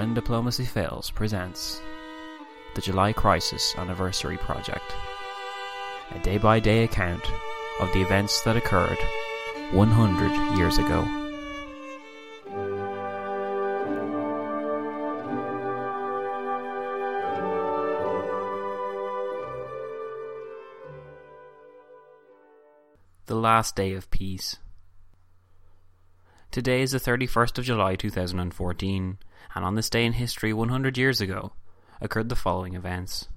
When Diplomacy Fails presents the July Crisis Anniversary Project, a day by day account of the events that occurred 100 years ago. The last day of peace. Today is the 31st of July 2014, and on this day in history 100 years ago occurred the following events.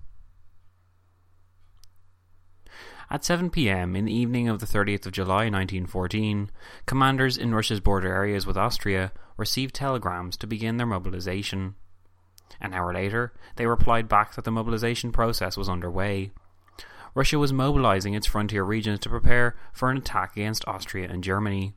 At 7 pm in the evening of the 30th of July 1914, commanders in Russia's border areas with Austria received telegrams to begin their mobilization. An hour later, they replied back that the mobilization process was underway. Russia was mobilizing its frontier regions to prepare for an attack against Austria and Germany.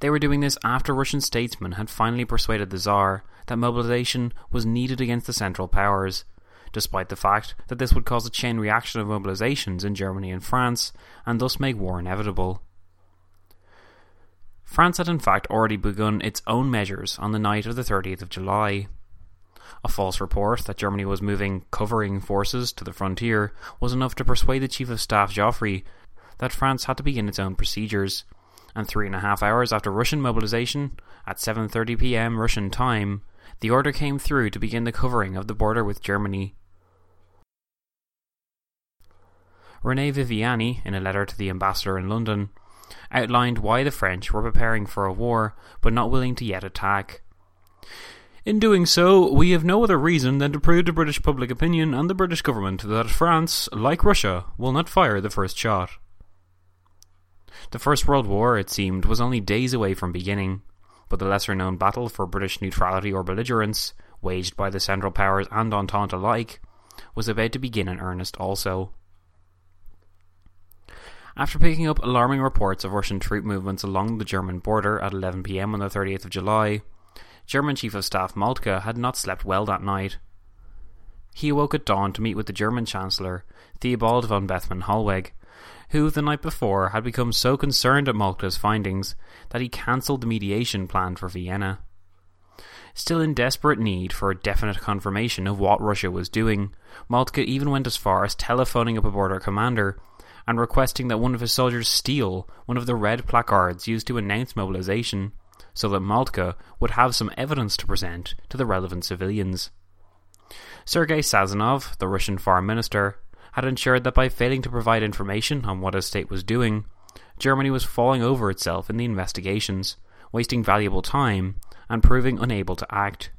They were doing this after Russian statesmen had finally persuaded the Tsar that mobilization was needed against the Central Powers, despite the fact that this would cause a chain reaction of mobilizations in Germany and France, and thus make war inevitable. France had in fact already begun its own measures on the night of the 30th of July. A false report that Germany was moving covering forces to the frontier was enough to persuade the Chief of Staff Joffre that France had to begin its own procedures, and three and a half hours after Russian mobilization, at 7.30 pm Russian time, the order came through to begin the covering of the border with Germany. Rene Viviani, in a letter to the ambassador in London, outlined why the French were preparing for a war but not willing to yet attack. In doing so, we have no other reason than to prove to British public opinion and the British government that France, like Russia, will not fire the first shot. The First World War, it seemed, was only days away from beginning, but the lesser known battle for British neutrality or belligerence, waged by the Central Powers and Entente alike, was about to begin in earnest also. After picking up alarming reports of Russian troop movements along the German border at 11 pm on the 30th of July, German Chief of Staff Moltke had not slept well that night. He awoke at dawn to meet with the German Chancellor, Theobald von Bethmann Hollweg, who the night before had become so concerned at Moltke's findings that he cancelled the mediation planned for Vienna. Still in desperate need for a definite confirmation of what Russia was doing, Moltke even went as far as telephoning up a border commander and requesting that one of his soldiers steal one of the red placards used to announce mobilization, so that Moltke would have some evidence to present to the relevant civilians. Sergei Sazonov, the Russian foreign minister, had ensured that by failing to provide information on what his state was doing, Germany was falling over itself in the investigations, wasting valuable time, and proving unable to act.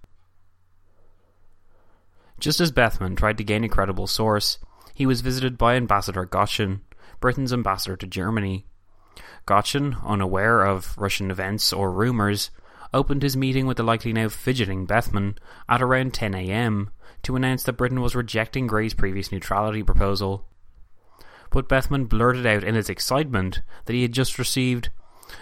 Just as Bethmann tried to gain a credible source, he was visited by Ambassador Goschen, Britain's ambassador to Germany. Goschen, unaware of Russian events or rumours, opened his meeting with the likely now fidgeting Bethmann at around 10 am to announce that Britain was rejecting Grey's previous neutrality proposal. But Bethmann blurted out in his excitement that he had just received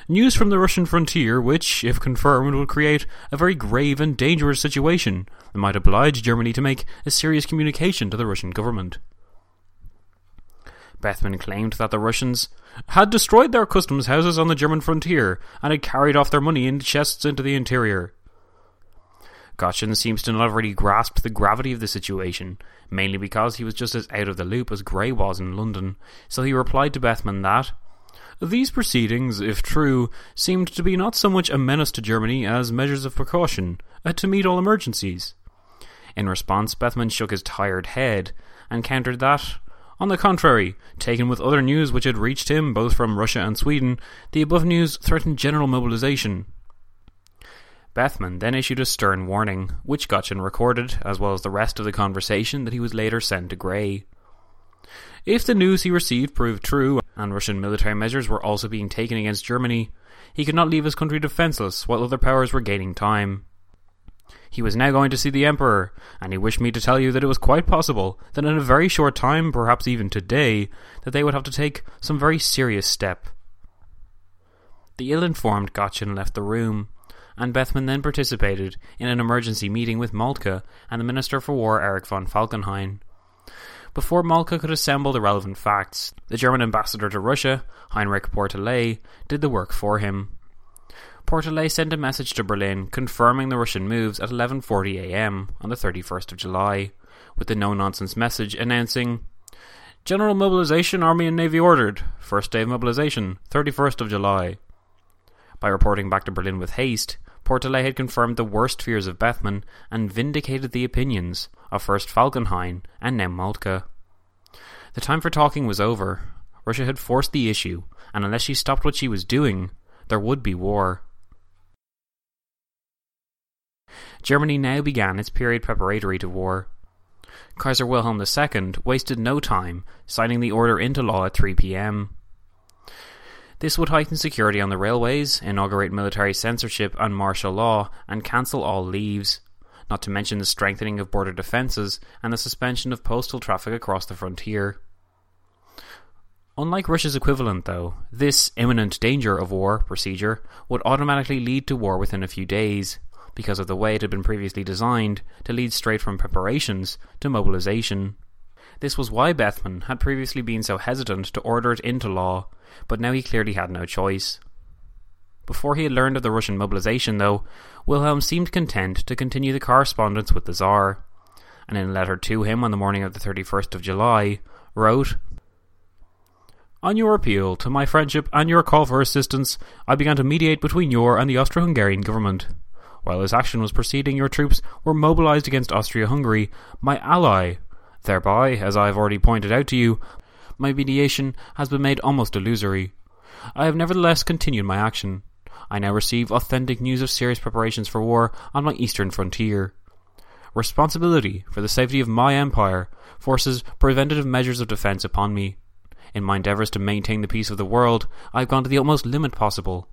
news from the Russian frontier which, if confirmed, would create a very grave and dangerous situation that might oblige Germany to make a serious communication to the Russian government. Bethmann claimed that the Russians had destroyed their customs houses on the German frontier and had carried off their money in chests into the interior. Goschen seems to not have really grasped the gravity of the situation, mainly because he was just as out of the loop as Grey was in London, so he replied to Bethmann that these proceedings, if true, seemed to be not so much a menace to Germany as measures of precaution, uh, to meet all emergencies. In response, Bethmann shook his tired head and countered that, on the contrary, taken with other news which had reached him both from Russia and Sweden, the above news threatened general mobilization. Bethmann then issued a stern warning, which Gottschalk recorded, as well as the rest of the conversation that he was later sent to Grey. If the news he received proved true, and Russian military measures were also being taken against Germany, he could not leave his country defenceless while other powers were gaining time. He was now going to see the Emperor, and he wished me to tell you that it was quite possible that in a very short time, perhaps even today, that they would have to take some very serious step. The ill-informed Gottschalk left the room, and Bethmann then participated in an emergency meeting with Moltke and the Minister for War Erich von Falkenhayn. Before Moltke could assemble the relevant facts, the German ambassador to Russia, Heinrich Pourtalès, did the work for him. Pourtalès sent a message to Berlin confirming the Russian moves at 11:40 a.m. on the 31st of July, with the no-nonsense message announcing General mobilization, Army and Navy ordered. First day of mobilization, 31st of July. By reporting back to Berlin with haste, Pourtalès had confirmed the worst fears of Bethmann and vindicated the opinions of first Falkenhayn and now Moltke. The time for talking was over. Russia had forced the issue, and unless she stopped what she was doing, there would be war. Germany now began its period preparatory to war. Kaiser Wilhelm II wasted no time signing the order into law at 3 pm. This would heighten security on the railways, inaugurate military censorship and martial law, and cancel all leaves, not to mention the strengthening of border defences and the suspension of postal traffic across the frontier. Unlike Russia's equivalent, though, this imminent danger of war procedure would automatically lead to war within a few days, because of the way it had been previously designed to lead straight from preparations to mobilization. This was why Bethmann had previously been so hesitant to order it into law, but now he clearly had no choice. Before he had learned of the Russian mobilization, though, Wilhelm seemed content to continue the correspondence with the Tsar, and in a letter to him on the morning of the 31st of July, wrote On your appeal to my friendship and your call for assistance, I began to mediate between your and the Austro Hungarian government. While this action was proceeding, your troops were mobilized against Austria Hungary, my ally. Thereby, as I have already pointed out to you, my mediation has been made almost illusory. I have nevertheless continued my action. I now receive authentic news of serious preparations for war on my eastern frontier. Responsibility for the safety of my empire forces preventative measures of defence upon me. In my endeavours to maintain the peace of the world, I have gone to the utmost limit possible.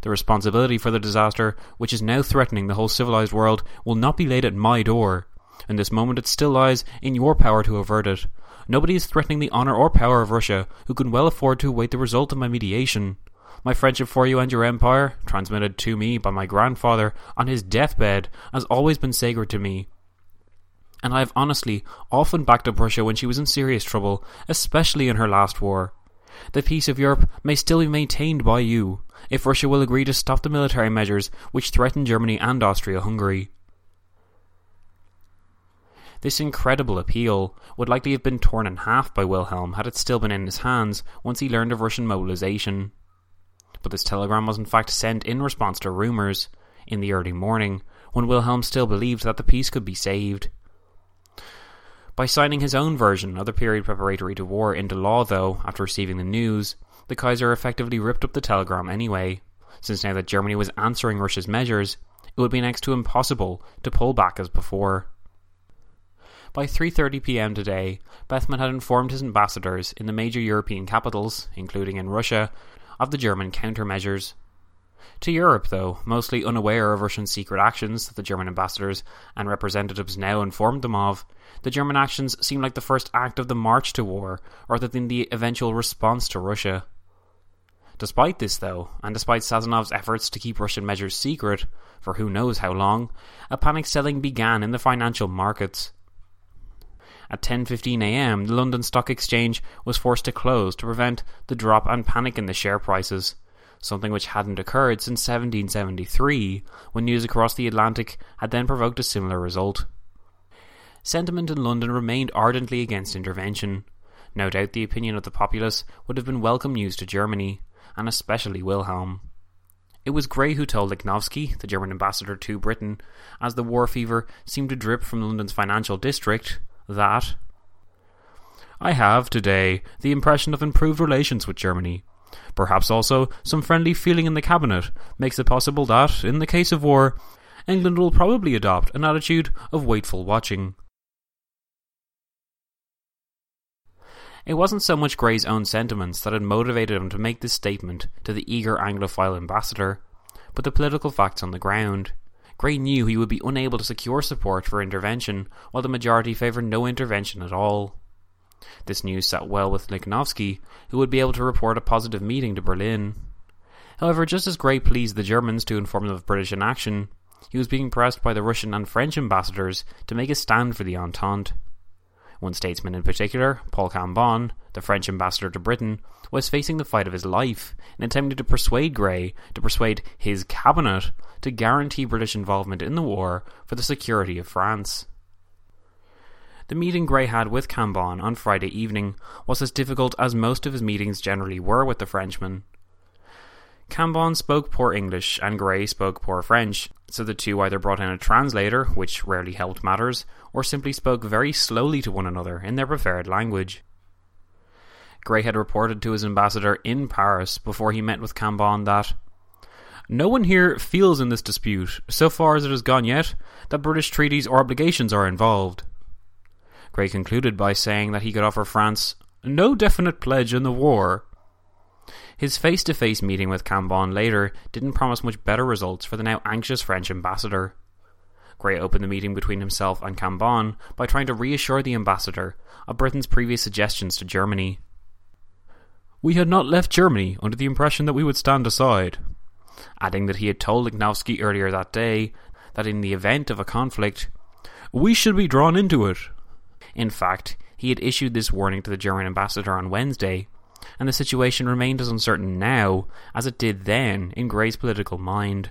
The responsibility for the disaster, which is now threatening the whole civilized world, will not be laid at my door. In this moment it still lies in your power to avert it. Nobody is threatening the honour or power of Russia who can well afford to await the result of my mediation. My friendship for you and your empire, transmitted to me by my grandfather on his deathbed, has always been sacred to me. And I have honestly often backed up Russia when she was in serious trouble, especially in her last war. The peace of Europe may still be maintained by you, if Russia will agree to stop the military measures which threaten Germany and Austria Hungary. This incredible appeal would likely have been torn in half by Wilhelm had it still been in his hands once he learned of Russian mobilization. But this telegram was in fact sent in response to rumours in the early morning when Wilhelm still believed that the peace could be saved. By signing his own version of the period preparatory to war into law, though, after receiving the news, the Kaiser effectively ripped up the telegram anyway, since now that Germany was answering Russia's measures, it would be next to impossible to pull back as before. By 3:30 p.m. today, Bethmann had informed his ambassadors in the major European capitals, including in Russia, of the German countermeasures. To Europe, though, mostly unaware of Russian secret actions that the German ambassadors and representatives now informed them of, the German actions seemed like the first act of the march to war, rather than the eventual response to Russia. Despite this, though, and despite Sazonov's efforts to keep Russian measures secret, for who knows how long, a panic selling began in the financial markets. At 10:15 a.m., the London Stock Exchange was forced to close to prevent the drop and panic in the share prices, something which hadn't occurred since 1773, when news across the Atlantic had then provoked a similar result. Sentiment in London remained ardently against intervention. No doubt the opinion of the populace would have been welcome news to Germany, and especially Wilhelm. It was Grey who told Lichnowsky, the German ambassador to Britain, as the war fever seemed to drip from London's financial district, that I have, today, the impression of improved relations with Germany. Perhaps also some friendly feeling in the cabinet makes it possible that, in the case of war, England will probably adopt an attitude of waitful watching. It wasn't so much Grey's own sentiments that had motivated him to make this statement to the eager Anglophile ambassador, but the political facts on the ground. Grey knew he would be unable to secure support for intervention, while the majority favoured no intervention at all. This news sat well with Lichnowsky, who would be able to report a positive meeting to Berlin. However, just as Grey pleased the Germans to inform them of British inaction, he was being pressed by the Russian and French ambassadors to make a stand for the Entente. One statesman in particular, Paul Cambon, the French ambassador to Britain, was facing the fight of his life in attempting to persuade Grey to persuade his cabinet to guarantee British involvement in the war for the security of France. The meeting Grey had with Cambon on Friday evening was as difficult as most of his meetings generally were with the Frenchman. Cambon spoke poor English and Grey spoke poor French, so the two either brought in a translator, which rarely helped matters, or simply spoke very slowly to one another in their preferred language. Grey had reported to his ambassador in Paris before he met with Cambon that no one here feels in this dispute, so far as it has gone yet, that British treaties or obligations are involved. Grey concluded by saying that he could offer France no definite pledge in the war, his face to face meeting with Cambon later didn't promise much better results for the now anxious French ambassador. Grey opened the meeting between himself and Cambon by trying to reassure the ambassador of Britain's previous suggestions to Germany. We had not left Germany under the impression that we would stand aside, adding that he had told Lichnowsky earlier that day that in the event of a conflict, we should be drawn into it. In fact, he had issued this warning to the German ambassador on Wednesday, and the situation remained as uncertain now as it did then in Grey's political mind.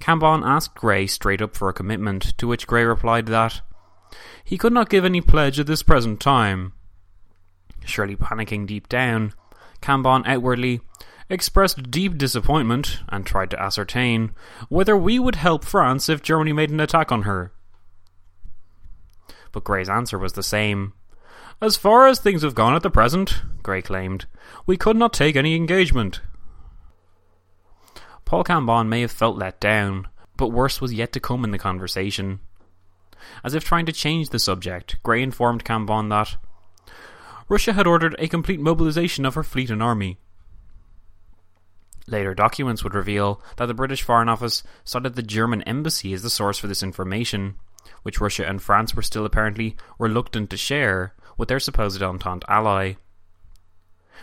Cambon asked Grey straight up for a commitment, to which Grey replied that he could not give any pledge at this present time. Surely panicking deep down, Cambon outwardly expressed deep disappointment and tried to ascertain whether we would help France if Germany made an attack on her. But Grey's answer was the same. As far as things have gone at the present, Grey claimed, we could not take any engagement. Paul Cambon may have felt let down, but worse was yet to come in the conversation. As if trying to change the subject, Grey informed Cambon that Russia had ordered a complete mobilization of her fleet and army. Later documents would reveal that the British Foreign Office cited the German embassy as the source for this information, which Russia and France were still apparently reluctant to share, with their supposed Entente ally.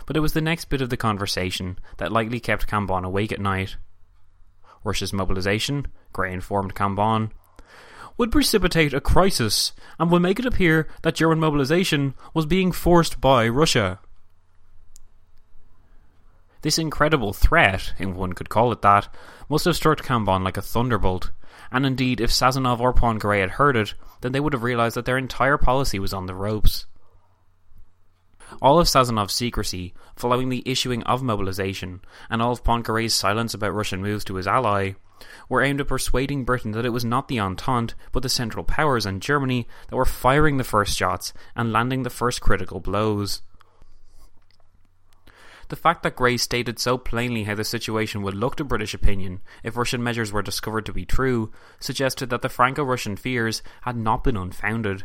But it was the next bit of the conversation that likely kept Cambon awake at night. Russia's mobilization, Grey informed Cambon, would precipitate a crisis and would make it appear that German mobilization was being forced by Russia. This incredible threat, if one could call it that, must have struck Cambon like a thunderbolt, and indeed, if Sazonov or Poincaré had heard it, then they would have realized that their entire policy was on the ropes. All of Sazonov's secrecy following the issuing of mobilization, and all of Poincaré's silence about Russian moves to his ally, were aimed at persuading Britain that it was not the Entente, but the Central Powers and Germany that were firing the first shots and landing the first critical blows. The fact that Grey stated so plainly how the situation would look to British opinion if Russian measures were discovered to be true suggested that the Franco Russian fears had not been unfounded.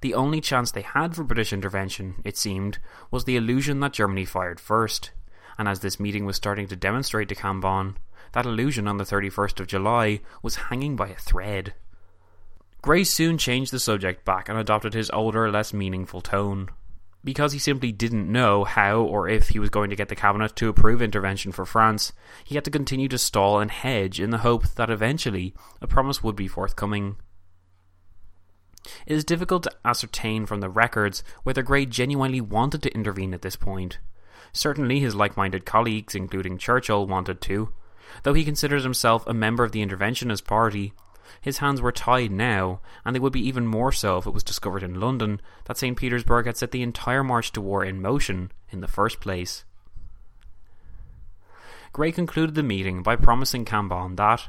The only chance they had for British intervention, it seemed, was the illusion that Germany fired first. And as this meeting was starting to demonstrate to Cambon, that illusion on the 31st of July was hanging by a thread. Grey soon changed the subject back and adopted his older, less meaningful tone. Because he simply didn't know how or if he was going to get the cabinet to approve intervention for France, he had to continue to stall and hedge in the hope that eventually a promise would be forthcoming. It is difficult to ascertain from the records whether Grey genuinely wanted to intervene at this point. Certainly his like-minded colleagues, including Churchill, wanted to. Though he considers himself a member of the interventionist party, his hands were tied now, and they would be even more so if it was discovered in London that St. Petersburg had set the entire march to war in motion in the first place. Grey concluded the meeting by promising Cambon that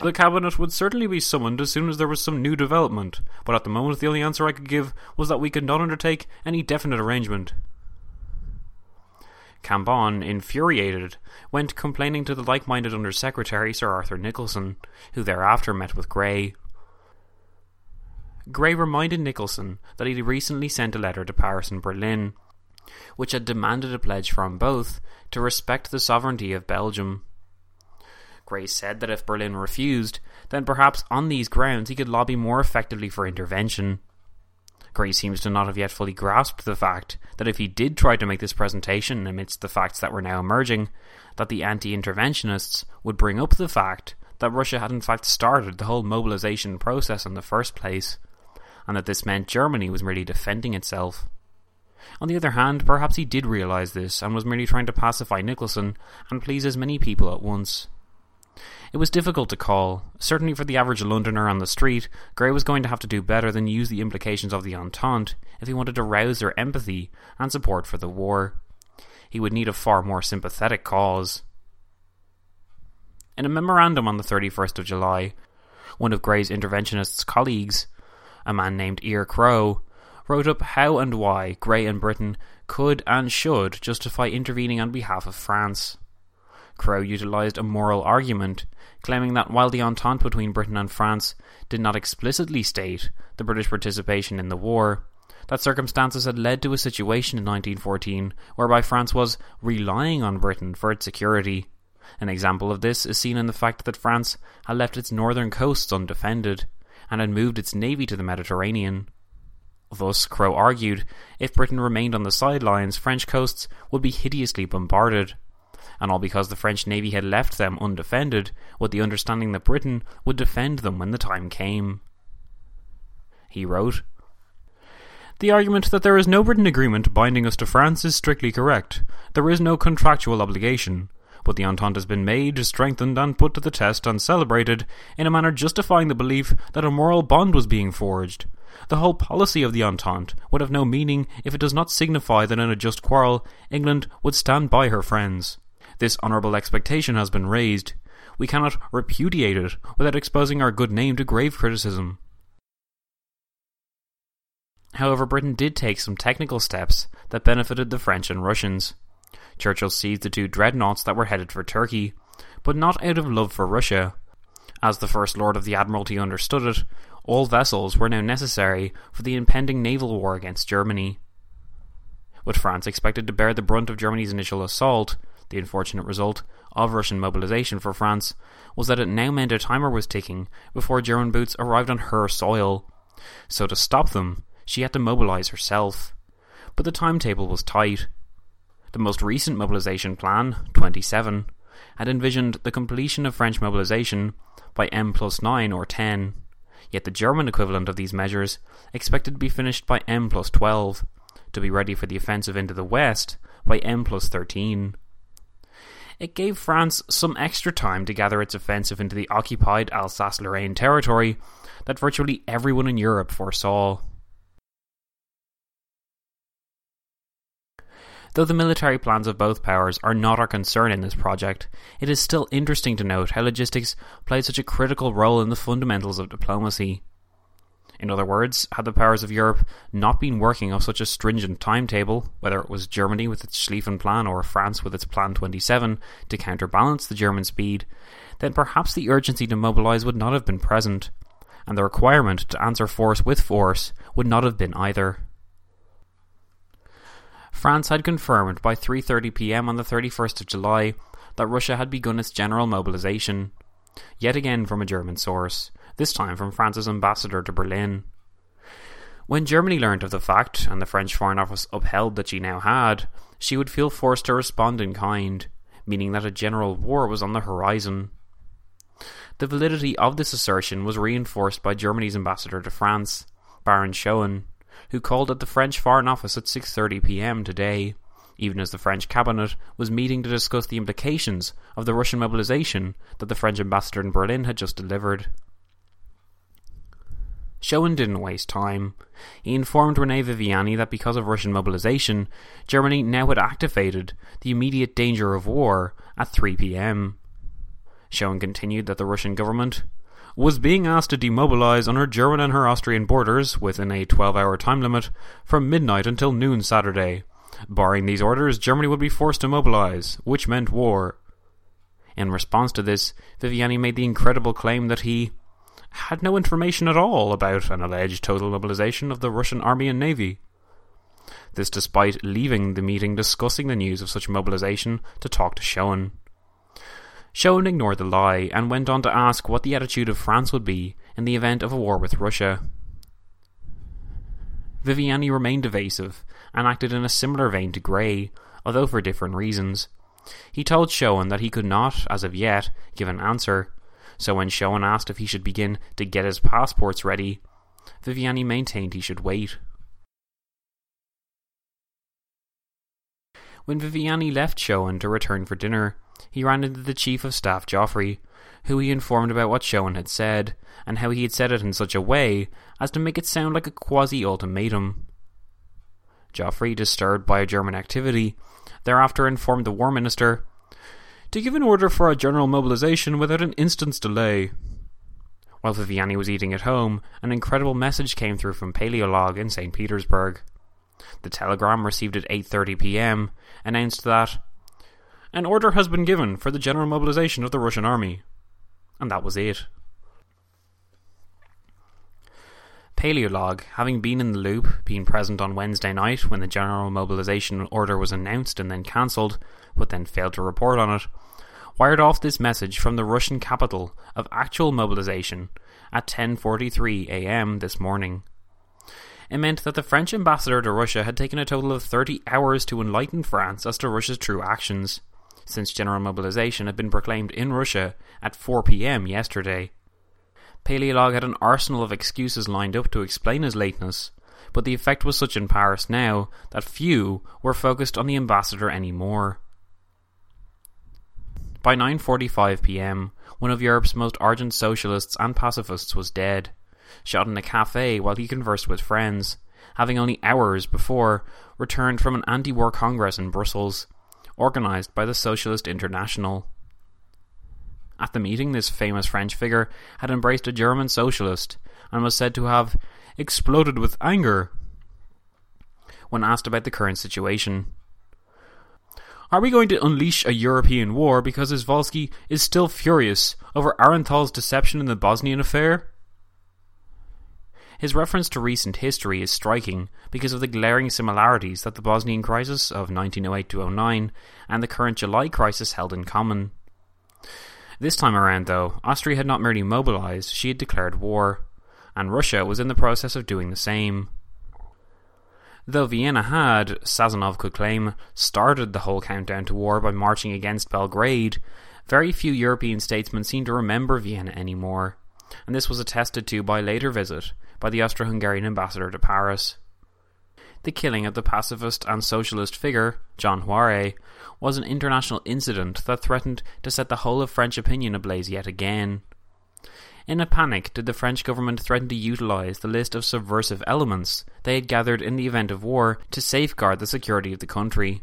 The cabinet would certainly be summoned as soon as there was some new development, but at the moment the only answer I could give was that we could not undertake any definite arrangement. Cambon, infuriated, went complaining to the like minded Under Secretary Sir Arthur Nicolson, who thereafter met with Grey. Grey reminded Nicolson that he had recently sent a letter to Paris and Berlin, which had demanded a pledge from both to respect the sovereignty of Belgium. Grey said that if Berlin refused, then perhaps on these grounds he could lobby more effectively for intervention. Grey seems to not have yet fully grasped the fact that if he did try to make this presentation amidst the facts that were now emerging, that the anti-interventionists would bring up the fact that Russia had in fact started the whole mobilization process in the first place, and that this meant Germany was merely defending itself. On the other hand, perhaps he did realise this and was merely trying to pacify Nicolson and please as many people at once. It was difficult to call. Certainly for the average Londoner on the street, Grey was going to have to do better than use the implications of the Entente if he wanted to rouse their empathy and support for the war. He would need a far more sympathetic cause. In a memorandum on the 31st of July, one of Grey's interventionists' colleagues, a man named Eyre Crowe, wrote up how and why Grey and Britain could and should justify intervening on behalf of France. Crowe utilised a moral argument, claiming that while the entente between Britain and France did not explicitly state the British participation in the war, that circumstances had led to a situation in 1914 whereby France was relying on Britain for its security. An example of this is seen in the fact that France had left its northern coasts undefended and had moved its navy to the Mediterranean. Thus, Crowe argued, if Britain remained on the sidelines, French coasts would be hideously bombarded and all because the French navy had left them undefended, with the understanding that Britain would defend them when the time came. He wrote, the argument that there is no written agreement binding us to France is strictly correct. There is no contractual obligation, but the Entente has been made, strengthened, and put to the test and celebrated in a manner justifying the belief that a moral bond was being forged. The whole policy of the Entente would have no meaning if it does not signify that in a just quarrel England would stand by her friends. This honourable expectation has been raised. We cannot repudiate it without exposing our good name to grave criticism. However, Britain did take some technical steps that benefited the French and Russians. Churchill seized the two dreadnoughts that were headed for Turkey, but not out of love for Russia. As the First Lord of the Admiralty understood it, all vessels were now necessary for the impending naval war against Germany. With France expected to bear the brunt of Germany's initial assault, the unfortunate result of Russian mobilization for France was that it now meant a timer was ticking before German boots arrived on her soil. So to stop them, she had to mobilize herself. But the timetable was tight. The most recent mobilization plan, 27, had envisioned the completion of French mobilization by M plus 9 or 10, yet the German equivalent of these measures expected to be finished by M plus 12, to be ready for the offensive into the west by M plus 13. It gave France some extra time to gather its offensive into the occupied Alsace Lorraine territory that virtually everyone in Europe foresaw. Though the military plans of both powers are not our concern in this project, it is still interesting to note how logistics played such a critical role in the fundamentals of diplomacy. In other words, had the powers of Europe not been working off such a stringent timetable, whether it was Germany with its Schlieffen Plan or France with its Plan 27 to counterbalance the German speed, then perhaps the urgency to mobilise would not have been present, and the requirement to answer force with force would not have been either. France had confirmed by 3:30 p.m. on the 31st of July that Russia had begun its general mobilization, yet again from a German source, this time from France's ambassador to Berlin. When Germany learned of the fact, and the French Foreign Office upheld that she now had, she would feel forced to respond in kind, meaning that a general war was on the horizon. The validity of this assertion was reinforced by Germany's ambassador to France, Baron Schoen, who called at the French Foreign Office at 6:30 p.m. today, even as the French cabinet was meeting to discuss the implications of the Russian mobilization that the French ambassador in Berlin had just delivered. Schoen didn't waste time. He informed Rene Viviani that because of Russian mobilization, Germany now had activated the immediate danger of war at 3 p.m. Schoen continued that the Russian government was being asked to demobilize on her German and her Austrian borders within a 12 hour time limit from midnight until noon Saturday. Barring these orders, Germany would be forced to mobilize, which meant war. In response to this, Viviani made the incredible claim that he had no information at all about an alleged total mobilization of the Russian army and navy. This despite leaving the meeting discussing the news of such mobilization to talk to Schoen. Schoen ignored the lie and went on to ask what the attitude of France would be in the event of a war with Russia. Viviani remained evasive and acted in a similar vein to Grey, although for different reasons. He told Schoen that he could not, as of yet, give an answer, so when Schoen asked if he should begin to get his passports ready, Viviani maintained he should wait. When Viviani left Schoen to return for dinner, he ran into the Chief of Staff Joffre, who he informed about what Schoen had said, and how he had said it in such a way as to make it sound like a quasi ultimatum. Joffre, disturbed by a German activity, thereafter informed the War Minister to give an order for a general mobilization without an instant's delay. While Viviani was eating at home, an incredible message came through from Paléologue in St. Petersburg. The telegram received at 8:30 p.m. announced that an order has been given for the general mobilization of the Russian army. And that was it. Paléologue, having been in the loop, being present on Wednesday night when the general mobilization order was announced and then cancelled, but then failed to report on it, wired off this message from the Russian capital of actual mobilization at 10:43 a.m. this morning. It meant that the French ambassador to Russia had taken a total of 30 hours to enlighten France as to Russia's true actions since general mobilization had been proclaimed in Russia at 4 pm yesterday. Paléologue had an arsenal of excuses lined up to explain his lateness, but the effect was such in Paris now that few were focused on the ambassador anymore. By 9:45 p.m., one of Europe's most ardent socialists and pacifists was dead, shot in a cafe while he conversed with friends, having only hours before returned from an anti-war congress in Brussels organised by the Socialist International. At the meeting, this famous French figure had embraced a German socialist and was said to have exploded with anger when asked about the current situation. Are we going to unleash a European war because Izvolsky is still furious over Aehrenthal's deception in the Bosnian affair? His reference to recent history is striking because of the glaring similarities that the Bosnian crisis of 1908 09 and the current July crisis held in common. This time around, though, Austria had not merely mobilized, she had declared war, and Russia was in the process of doing the same. Though Vienna had, Sazonov could claim, started the whole countdown to war by marching against Belgrade, very few European statesmen seemed to remember Vienna anymore, and this was attested to by a later visit by the Austro Hungarian ambassador to Paris. The killing of the pacifist and socialist figure, Jean Jaurès, was an international incident that threatened to set the whole of French opinion ablaze yet again. In a panic, did the French government threaten to utilize the list of subversive elements they had gathered in the event of war to safeguard the security of the country.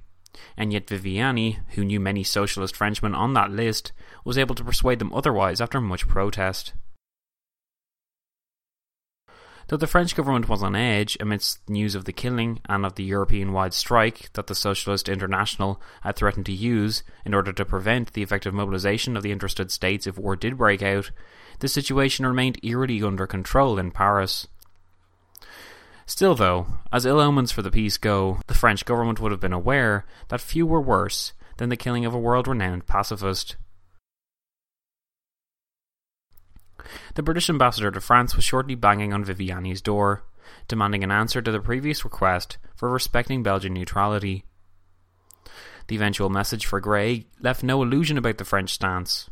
And yet Viviani, who knew many socialist Frenchmen on that list, was able to persuade them otherwise after much protest. Though the French government was on edge amidst news of the killing and of the European wide strike that the Socialist International had threatened to use in order to prevent the effective mobilization of the interested states if war did break out, the situation remained eerily under control in Paris. Still, though, as ill omens for the peace go, the French government would have been aware that few were worse than the killing of a world renowned pacifist. The British ambassador to France was shortly banging on Viviani's door, demanding an answer to the previous request for respecting Belgian neutrality. The eventual message for Grey left no illusion about the French stance.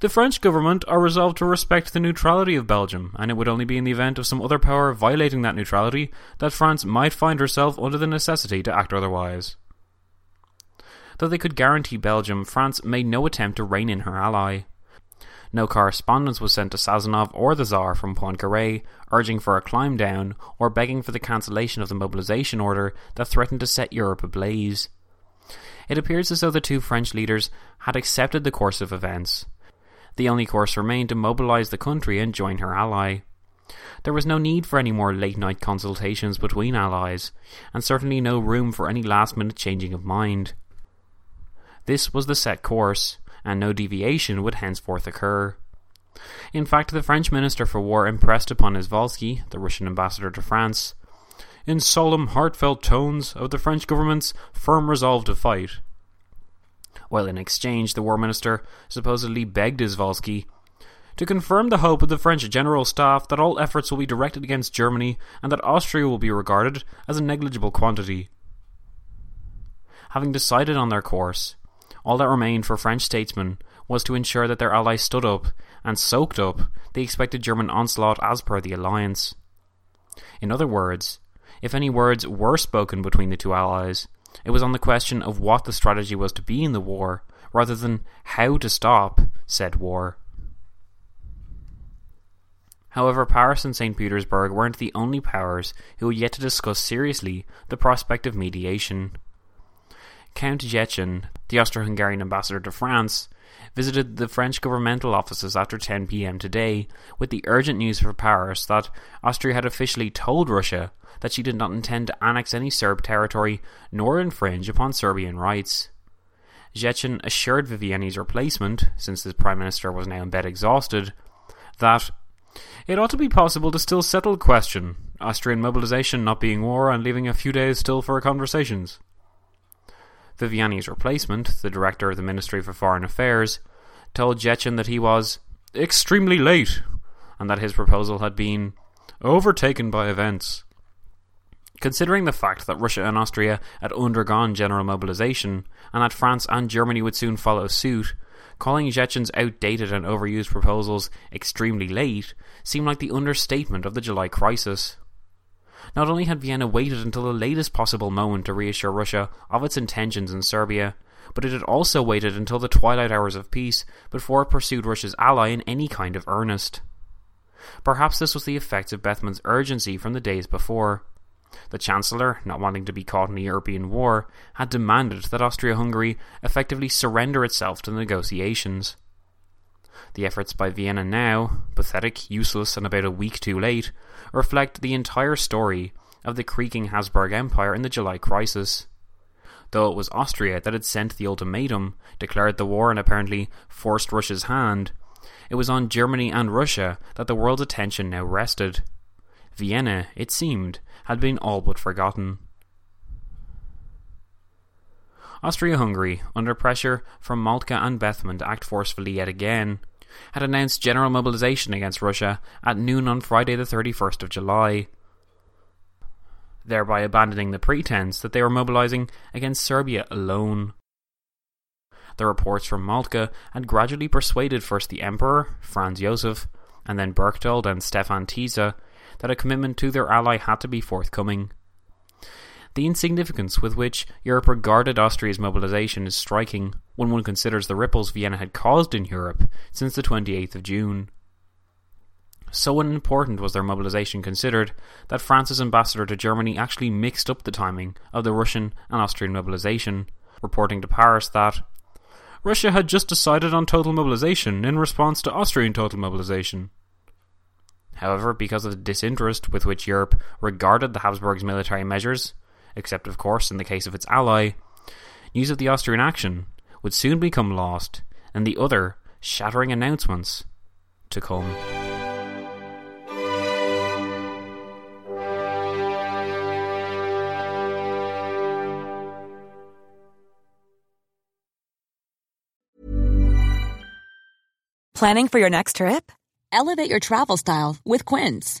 The French government are resolved to respect the neutrality of Belgium, and it would only be in the event of some other power violating that neutrality that France might find herself under the necessity to act otherwise. Though they could guarantee Belgium, France made no attempt to rein in her ally. No correspondence was sent to Sazonov or the Tsar from Poincaré urging for a climb down or begging for the cancellation of the mobilization order that threatened to set Europe ablaze. It appears as though the two French leaders had accepted the course of events. The only course remained to mobilize the country and join her ally. There was no need for any more late night consultations between allies, and certainly no room for any last minute changing of mind. This was the set course, and no deviation would henceforth occur. In fact, the French Minister for War impressed upon Izvolsky, the Russian ambassador to France, in solemn, heartfelt tones of the French government's firm resolve to fight. While in exchange, the War Minister supposedly begged Izvolsky to confirm the hope of the French General Staff that all efforts will be directed against Germany and that Austria will be regarded as a negligible quantity. Having decided on their course, all that remained for French statesmen was to ensure that their allies stood up and soaked up the expected German onslaught as per the alliance. In other words, if any words were spoken between the two allies, it was on the question of what the strategy was to be in the war, rather than how to stop said war. However, Paris and St. Petersburg weren't the only powers who had yet to discuss seriously the prospect of mediation. Count Ziethen, the Austro Hungarian ambassador to France, visited the French governmental offices after 10 pm today with the urgent news for Paris that Austria had officially told Russia that she did not intend to annex any Serb territory nor infringe upon Serbian rights. Ziethen assured Viviani's replacement, since the Prime Minister was now in bed exhausted, that it ought to be possible to still settle the question, Austrian mobilization not being war and leaving a few days still for conversations. Viviani's replacement, the director of the Ministry for Foreign Affairs, told Ziethen that he was extremely late and that his proposal had been overtaken by events. Considering the fact that Russia and Austria had undergone general mobilization and that France and Germany would soon follow suit, calling Ziethen's outdated and overused proposals extremely late seemed like the understatement of the July crisis. Not only had Vienna waited until the latest possible moment to reassure Russia of its intentions in Serbia, but it had also waited until the twilight hours of peace before it pursued Russia's ally in any kind of earnest. Perhaps this was the effect of Bethmann's urgency from the days before. The Chancellor, not wanting to be caught in a European war, had demanded that Austria Hungary effectively surrender itself to the negotiations. The efforts by Vienna now, pathetic, useless, and about a week too late, reflect the entire story of the creaking Habsburg Empire in the July crisis. Though it was Austria that had sent the ultimatum, declared the war, and apparently forced Russia's hand, it was on Germany and Russia that the world's attention now rested. Vienna, it seemed, had been all but forgotten. Austria Hungary, under pressure from Moltke and Bethmann to act forcefully yet again, had announced general mobilization against Russia at noon on Friday, the 31st of July, thereby abandoning the pretense that they were mobilizing against Serbia alone. The reports from Moltke had gradually persuaded first the Emperor, Franz Josef, and then Berchtold and Stefan Tisza that a commitment to their ally had to be forthcoming. The insignificance with which Europe regarded Austria's mobilization is striking when one considers the ripples Vienna had caused in Europe since the 28th of June. So unimportant was their mobilization considered that France's ambassador to Germany actually mixed up the timing of the Russian and Austrian mobilization, reporting to Paris that Russia had just decided on total mobilization in response to Austrian total mobilization. However, because of the disinterest with which Europe regarded the Habsburgs' military measures, except of course in the case of its ally, news of the Austrian action would soon become lost, and the other shattering announcements to come. Planning for your next trip? Elevate your travel style with Quince.